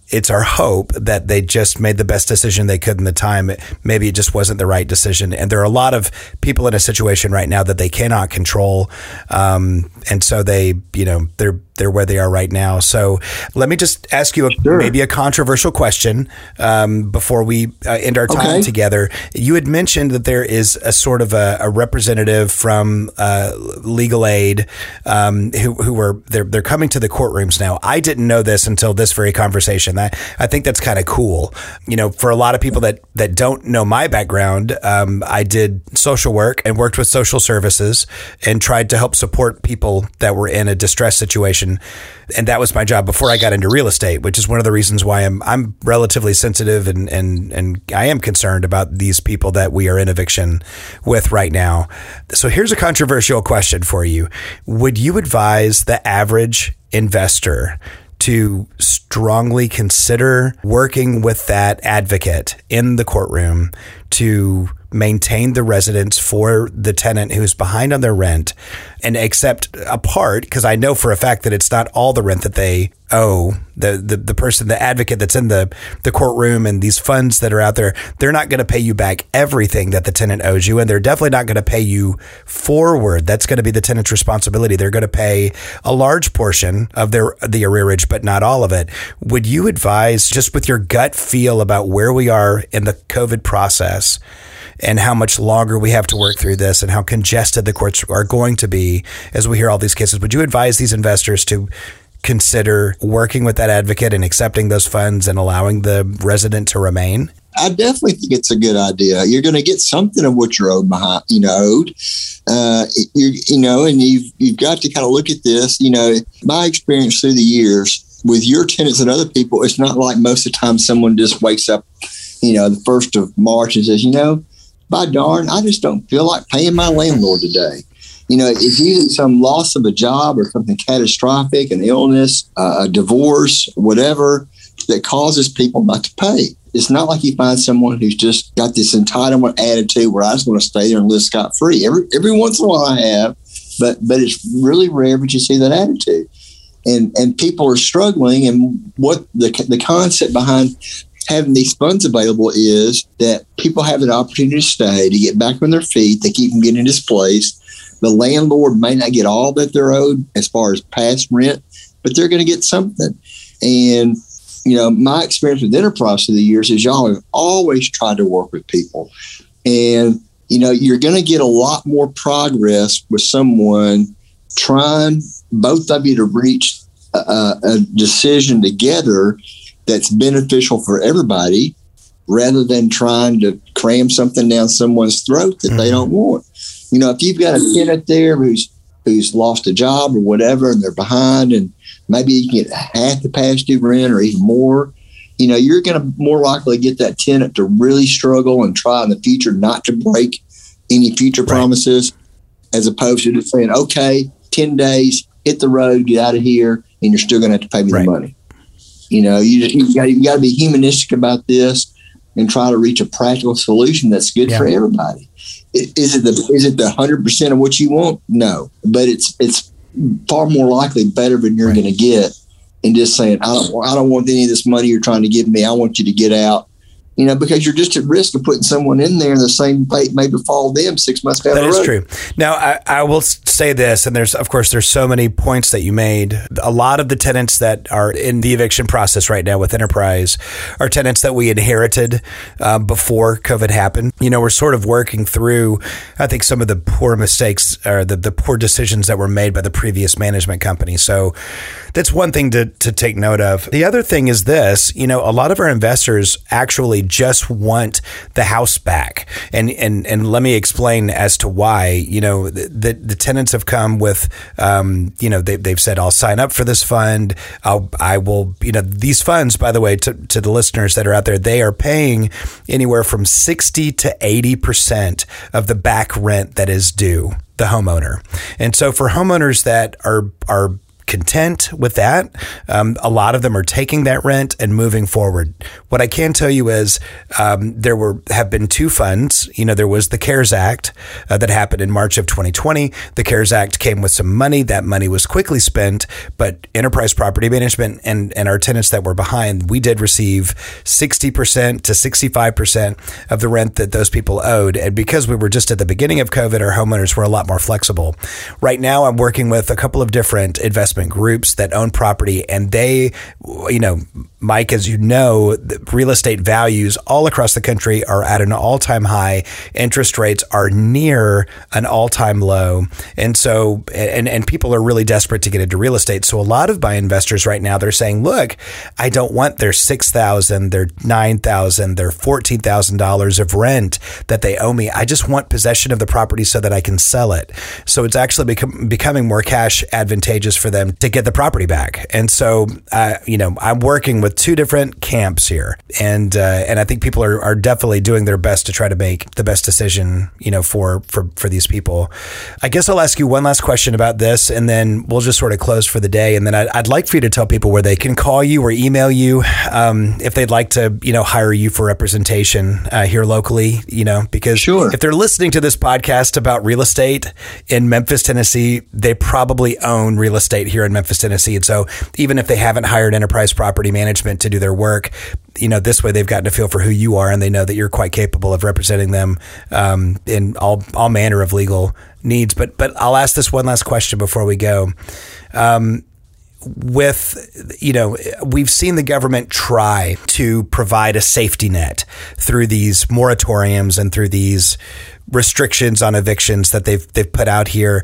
it's our hope that they just made the best decision they could in the time. Maybe it just wasn't the right decision. And there are a lot of people in a situation right now that they cannot control. Um, and so they, you know, they're they're where they are right now. So let me just ask you a, sure. maybe a controversial question um, before we uh, end our time okay. together. You had mentioned that there is a sort of a, a representative from uh, legal aid um, who who are they're they're coming to the courtrooms now. I didn't know this until this very conversation. I I think that's kind of cool. You know, for a lot of people that that don't know my background, um, I did social work and worked with social services and tried to help support people that were in a distress situation and that was my job before I got into real estate, which is one of the reasons why I'm I'm relatively sensitive and and and I am concerned about these people that we are in eviction with right now. So here's a controversial question for you: Would you advise the average investor? to strongly consider working with that advocate in the courtroom to maintain the residence for the tenant who's behind on their rent and accept a part because I know for a fact that it's not all the rent that they owe. The, the the person the advocate that's in the the courtroom and these funds that are out there they're not going to pay you back everything that the tenant owes you and they're definitely not going to pay you forward. That's going to be the tenant's responsibility. They're going to pay a large portion of their the arrearage but not all of it. Would you advise just with your gut feel about where we are in the covid process and how much longer we have to work through this and how congested the courts are going to be as we hear all these cases. Would you advise these investors to consider working with that advocate and accepting those funds and allowing the resident to remain? I definitely think it's a good idea. You're going to get something of what you're owed behind, you know, owed. Uh, you, you know, and you've you've got to kind of look at this. You know, my experience through the years with your tenants and other people, it's not like most of the time someone just wakes up, you know, the first of March and says, you know, by darn, I just don't feel like paying my landlord today. You know, it's usually some loss of a job or something catastrophic, an illness, uh, a divorce, whatever, that causes people not to pay. It's not like you find someone who's just got this entitlement attitude where I just want to stay there and live scot free. Every every once in a while I have, but but it's really rare that you see that attitude. And and people are struggling. And what the the concept behind having these funds available is that people have an opportunity to stay, to get back on their feet, they keep them getting displaced. The landlord may not get all that they're owed as far as past rent, but they're going to get something. And, you know, my experience with enterprise through the years is y'all have always tried to work with people. And, you know, you're going to get a lot more progress with someone trying both of you to reach a, a decision together that's beneficial for everybody rather than trying to cram something down someone's throat that mm-hmm. they don't want. You know, if you've got a tenant there who's who's lost a job or whatever and they're behind and maybe you can get half the past due rent or even more, you know, you're going to more likely get that tenant to really struggle and try in the future not to break any future right. promises as opposed to just saying, okay, 10 days, hit the road, get out of here, and you're still going to have to pay me right. the money. You know, you you got you got to be humanistic about this and try to reach a practical solution that's good yeah. for everybody. Is it the is it the hundred percent of what you want? No, but it's it's far more likely better than you're right. going to get. And just saying, I don't I don't want any of this money you're trying to give me. I want you to get out you know, because you're just at risk of putting someone in there and the same fate may befall them six months down that the road. That is true. Now, I, I, will say this, and there's, of course, there's so many points that you made. A lot of the tenants that are in the eviction process right now with Enterprise are tenants that we inherited uh, before COVID happened. You know, we're sort of working through, I think, some of the poor mistakes or the, the poor decisions that were made by the previous management company. So that's one thing to, to take note of. The other thing is this, you know, a lot of our investors actually just want the house back. And and and let me explain as to why. You know, the the tenants have come with, um, you know, they, they've said, I'll sign up for this fund. I'll, I will, you know, these funds, by the way, to, to the listeners that are out there, they are paying anywhere from 60 to 80% of the back rent that is due the homeowner. And so for homeowners that are, are content with that. Um, a lot of them are taking that rent and moving forward. What I can tell you is um, there were have been two funds. You know, there was the CARES Act uh, that happened in March of 2020. The CARES Act came with some money. That money was quickly spent, but Enterprise Property Management and and our tenants that were behind, we did receive 60% to 65% of the rent that those people owed. And because we were just at the beginning of COVID, our homeowners were a lot more flexible. Right now, I'm working with a couple of different investment investment groups that own property and they, you know, Mike, as you know, real estate values all across the country are at an all time high. Interest rates are near an all time low. And so, and, and people are really desperate to get into real estate. So a lot of buy investors right now, they're saying, look, I don't want their 6000 their 9000 their $14,000 of rent that they owe me. I just want possession of the property so that I can sell it. So it's actually become, becoming more cash advantageous for them to get the property back. And so, uh, you know, I'm working with with two different camps here, and uh, and I think people are, are definitely doing their best to try to make the best decision, you know, for for for these people. I guess I'll ask you one last question about this, and then we'll just sort of close for the day. And then I'd, I'd like for you to tell people where they can call you or email you um, if they'd like to, you know, hire you for representation uh, here locally. You know, because sure. if they're listening to this podcast about real estate in Memphis, Tennessee, they probably own real estate here in Memphis, Tennessee, and so even if they haven't hired enterprise property management management to do their work. You know, this way they've gotten a feel for who you are, and they know that you're quite capable of representing them um, in all all manner of legal needs. But but I'll ask this one last question before we go. Um, with you know we've seen the government try to provide a safety net through these moratoriums and through these restrictions on evictions that they've they've put out here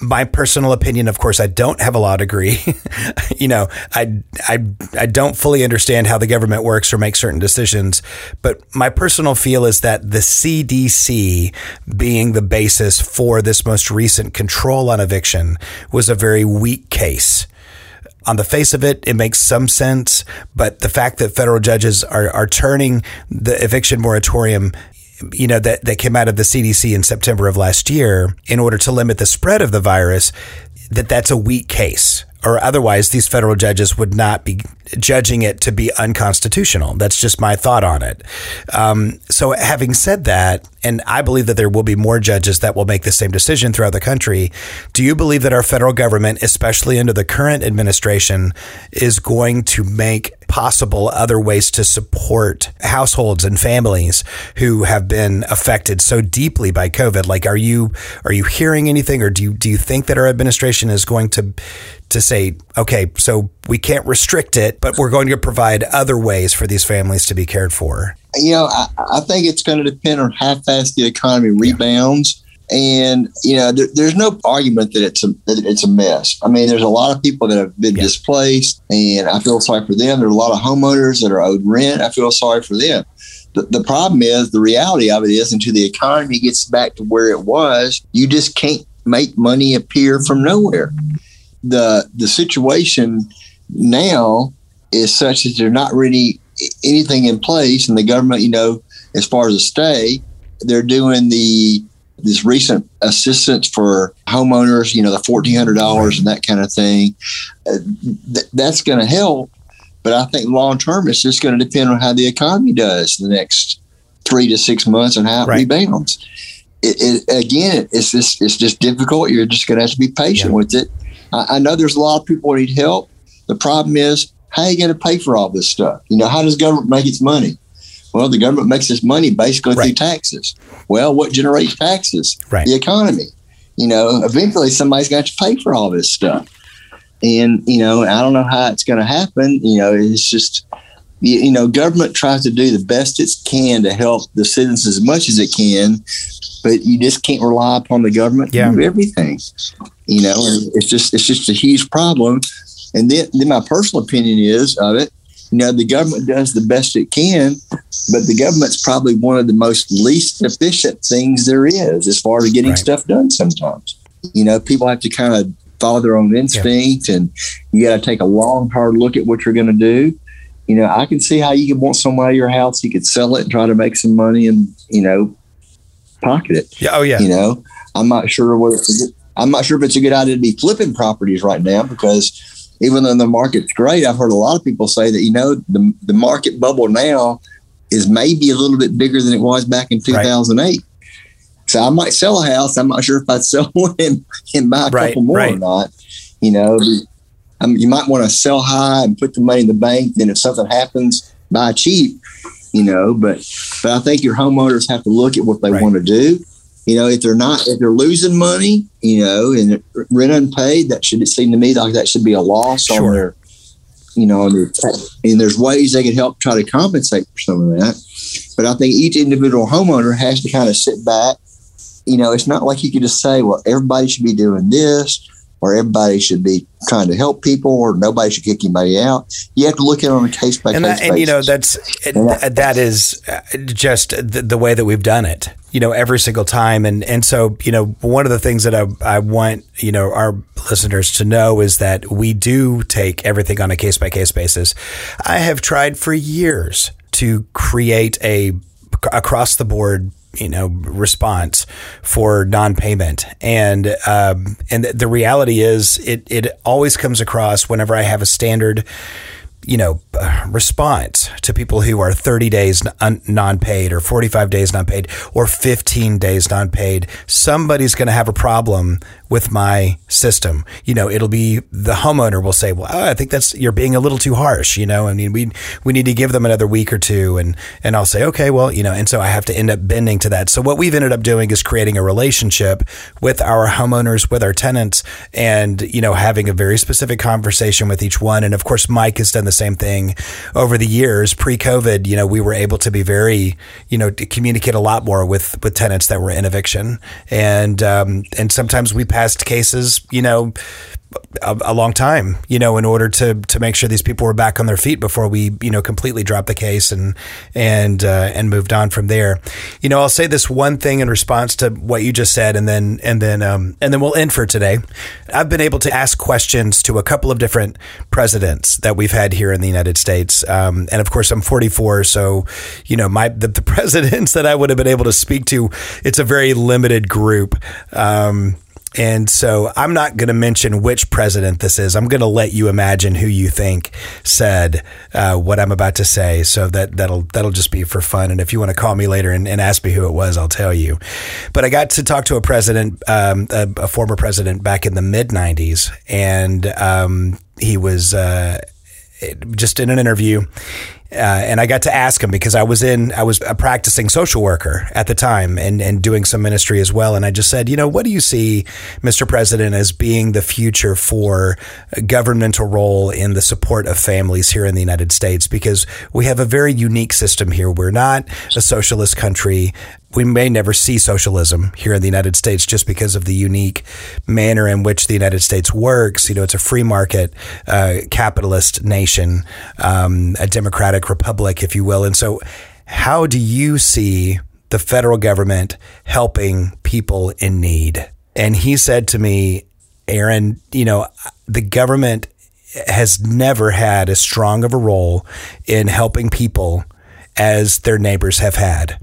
my personal opinion, of course, I don't have a law degree. you know, I, I, I don't fully understand how the government works or makes certain decisions. But my personal feel is that the CDC being the basis for this most recent control on eviction was a very weak case on the face of it, it makes some sense. But the fact that federal judges are, are turning the eviction moratorium you know, that, that came out of the CDC in September of last year in order to limit the spread of the virus, that that's a weak case or otherwise these federal judges would not be judging it to be unconstitutional. That's just my thought on it. Um, so, having said that, and I believe that there will be more judges that will make the same decision throughout the country, do you believe that our federal government, especially under the current administration, is going to make possible other ways to support households and families who have been affected so deeply by COVID? Like, are you are you hearing anything, or do you do you think that our administration is going to to say, okay, so we can't restrict it, but we're going to provide other ways for these families to be cared for? You know, I, I think it's going to depend on how fast the economy rebounds. Yeah. And you know, there, there's no argument that it's a that it's a mess. I mean, there's a lot of people that have been yeah. displaced, and I feel sorry for them. There are a lot of homeowners that are owed rent. I feel sorry for them. The, the problem is the reality of it is until the economy gets back to where it was, you just can't make money appear from nowhere the the situation now is such that there's not really anything in place, and the government, you know, as far as a stay, they're doing the this recent assistance for homeowners, you know, the fourteen hundred dollars and that kind of thing. Uh, th- that's going to help, but I think long term, it's just going to depend on how the economy does in the next three to six months and how it right. rebounds. It, it, again, it's just it's just difficult. You're just going to have to be patient yeah. with it I, I know there's a lot of people who need help. The problem is, how are you going to pay for all this stuff? You know, how does government make its money? Well, the government makes its money basically right. through taxes. Well, what generates taxes? Right. The economy. You know, eventually somebody's got to pay for all this stuff. And, you know, I don't know how it's going to happen. You know, it's just, you, you know, government tries to do the best it can to help the citizens as much as it can, but you just can't rely upon the government yeah. to do everything you know, and it's just it's just a huge problem. And then, then my personal opinion is of it, you know, the government does the best it can, but the government's probably one of the most least efficient things there is as far as getting right. stuff done sometimes. You know, people have to kind of follow their own instinct yeah. and you got to take a long, hard look at what you're going to do. You know, I can see how you could want somebody at your house, you could sell it and try to make some money and, you know, pocket it. Yeah. Oh, yeah. You know, I'm not sure whether it's I'm not sure if it's a good idea to be flipping properties right now because even though the market's great, I've heard a lot of people say that, you know, the, the market bubble now is maybe a little bit bigger than it was back in 2008. Right. So I might sell a house. I'm not sure if I'd sell one and, and buy a right, couple more right. or not. You know, I mean, you might want to sell high and put the money in the bank. Then if something happens, buy cheap, you know, but, but I think your homeowners have to look at what they want to do you know, if they're not, if they're losing money, you know, and rent unpaid, that should seem to me like that should be a loss sure. on their, you know, their, and there's ways they can help try to compensate for some of that. But I think each individual homeowner has to kind of sit back. You know, it's not like you can just say, well, everybody should be doing this or everybody should be trying to help people or nobody should kick anybody out. You have to look at it on a case by case basis. And you know, that's that, that is uh, just the, the, way that we've done it. You know, every single time, and and so you know, one of the things that I I want you know our listeners to know is that we do take everything on a case by case basis. I have tried for years to create a across the board you know response for non-payment. And um, and the reality is it it always comes across whenever I have a standard you know, uh, response to people who are 30 days non paid or 45 days non paid or 15 days non paid. Somebody's going to have a problem with my system. You know, it'll be the homeowner will say, well, I think that's, you're being a little too harsh. You know, I mean, we, we need to give them another week or two. And, and I'll say, okay, well, you know, and so I have to end up bending to that. So what we've ended up doing is creating a relationship with our homeowners, with our tenants and, you know, having a very specific conversation with each one. And of course, Mike has done the same thing over the years. Pre COVID, you know, we were able to be very, you know, communicate a lot more with, with tenants that were in eviction. And, um, and sometimes we passed cases, you know, a, a, long time, you know, in order to to make sure these people were back on their feet before we, you know, completely dropped the case and and uh, and moved on from there. You know, I'll say this one thing in response to what you just said, and then and then um, and then we'll end for today. I've been able to ask questions to a couple of different presidents that we've had here in the United States, um, and of course, I'm 44, so you know, my the, the, presidents that I would have been able to speak to, it's a very limited group. Um, and so I'm not going to mention which president this is. I'm going to let you imagine who you think said uh, what I'm about to say. So that that'll that'll just be for fun. And if you want to call me later and, and ask me who it was, I'll tell you. But I got to talk to a president, um, a, a, former president back in the mid '90s, and um, he was. Uh, just in an interview, uh, and I got to ask him because I was in, I was a practicing social worker at the time and, and doing some ministry as well. And I just said, you know, what do you see, Mr. President, as being the future for governmental role in the support of families here in the United States? Because we have a very unique system here. We're not a socialist country we may never see socialism here in the United States just because of the unique manner in which the United States works. You know, it's a free market, uh, capitalist nation, um, a democratic republic, if you will. And so, how do you see the federal government helping people in need? And he said to me, Aaron, you know, the government has never had as strong of a role in helping people as their neighbors have had.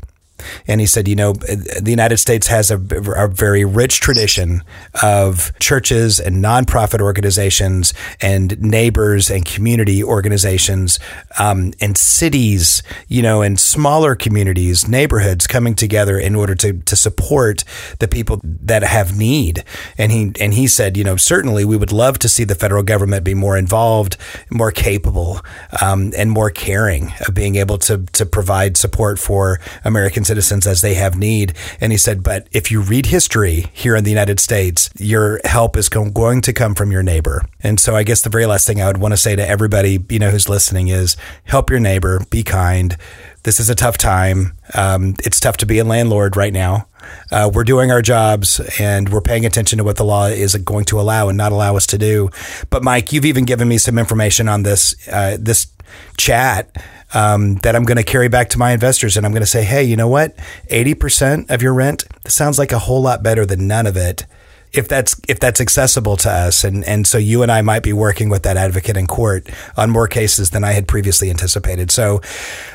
And he said, you know, the United States has a, a, very rich tradition of churches and nonprofit organizations and neighbors and community organizations um, and cities, you know, and smaller communities, neighborhoods coming together in order to, to support the people that have need. And he, and he said, you know, certainly we would love to see the federal government be more involved, more capable, um, and more caring of being able to, to provide support for Americans citizens as they have need. And he said, but if you read history here in the United States, your help is going to come from your neighbor. And so I guess the very last thing I would want to say to everybody, you know, who's listening is help your neighbor, be kind. This is a tough time. Um, it's tough to be a landlord right now. Uh, we're doing our jobs and we're paying attention to what the law is going to allow and not allow us to do. But Mike, you've even given me some information on this uh, this chat um, that I'm going to carry back to my investors. And I'm going to say, hey, you know what? 80% of your rent, sounds like a whole lot better than none of it. If that's if that's accessible to us, and and so you and I might be working with that advocate in court on more cases than I had previously anticipated. So,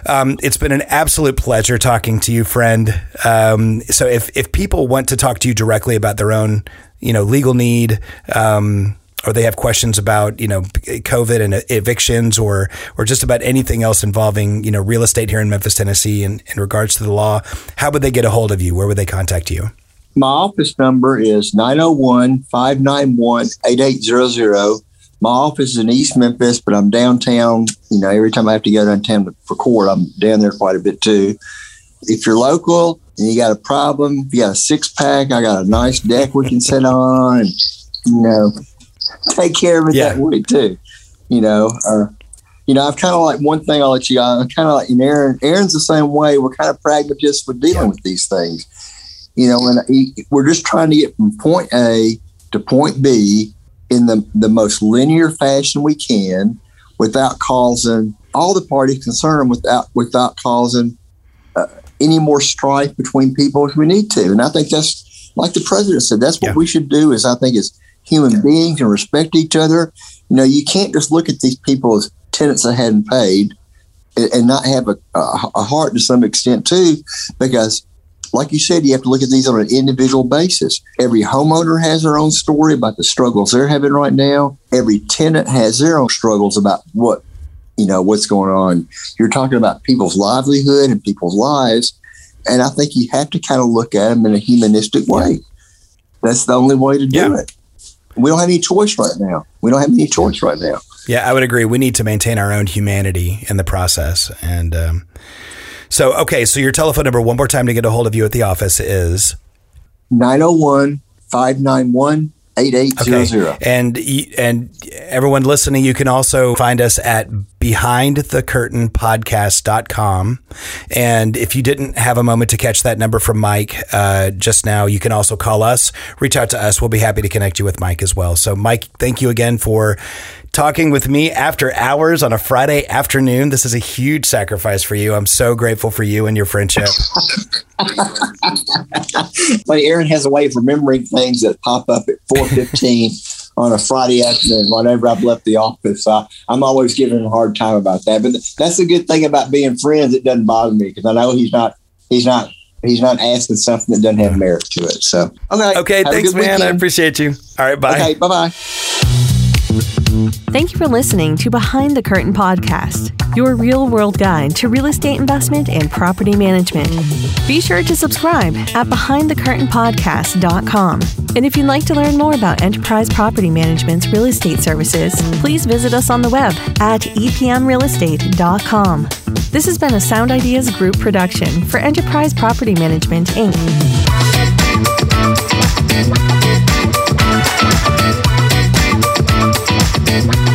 um, it's been an absolute pleasure talking to you, friend. Um, so if if people want to talk to you directly about their own, you know, legal need, um, or they have questions about you know COVID and uh, evictions or or just about anything else involving you know real estate here in Memphis, Tennessee, in, in regards to the law, how would they get a hold of you? Where would they contact you? My office number is 901 591 8800. My office is in East Memphis, but I'm downtown. You know, every time I have to go downtown for court, I'm down there quite a bit too. If you're local and you got a problem, you got a six pack, I got a nice deck we can sit on. And, you know, take care of it yeah. that way too. You know, or you know, I've kind of like one thing I'll let you. I'm kind of like you know, Aaron. Aaron's the same way. We're kind of pragmatists with dealing yeah. with these things. You know, and we're just trying to get from point A to point B in the the most linear fashion we can, without causing all the parties concerned, without without causing uh, any more strife between people if we need to. And I think that's like the president said. That's what yeah. we should do. Is I think is human beings and respect each other. You know, you can't just look at these people as tenants that hadn't paid and, and not have a, a, a heart to some extent too, because like you said, you have to look at these on an individual basis. Every homeowner has their own story about the struggles they're having right now. Every tenant has their own struggles about what, you know, what's going on. You're talking about people's livelihood and people's lives. And I think you have to kind of look at them in a humanistic way. That's the only way to do yeah. it we don't have any choice right now. We don't have any choice right now. Yeah, I would agree. We need to maintain our own humanity in the process. And um, so, okay, so your telephone number, one more time to get a hold of you at the office is 901 591 8800. Okay. And and everyone listening, you can also find us at behindthecurtainpodcast.com. And if you didn't have a moment to catch that number from Mike uh, just now, you can also call us, reach out to us. We'll be happy to connect you with Mike as well. So, Mike, thank you again for talking with me after hours on a Friday afternoon. This is a huge sacrifice for you. I'm so grateful for you and your friendship. But Aaron has a way of remembering things that pop up at 4.15 on a Friday afternoon whenever I've left the office. So I'm always giving him a hard time about that. But that's the good thing about being friends. It doesn't bother me because I know he's not, he's not, he's not asking something that doesn't have merit to it. So, okay. Okay, thanks, man. I appreciate you. All right, bye. Okay, bye bye. Thank you for listening to Behind the Curtain podcast, your real world guide to real estate investment and property management. Be sure to subscribe at behindthecurtainpodcast.com. And if you'd like to learn more about Enterprise Property Management's real estate services, please visit us on the web at epmrealestate.com. This has been a Sound Ideas Group production for Enterprise Property Management, Inc. Música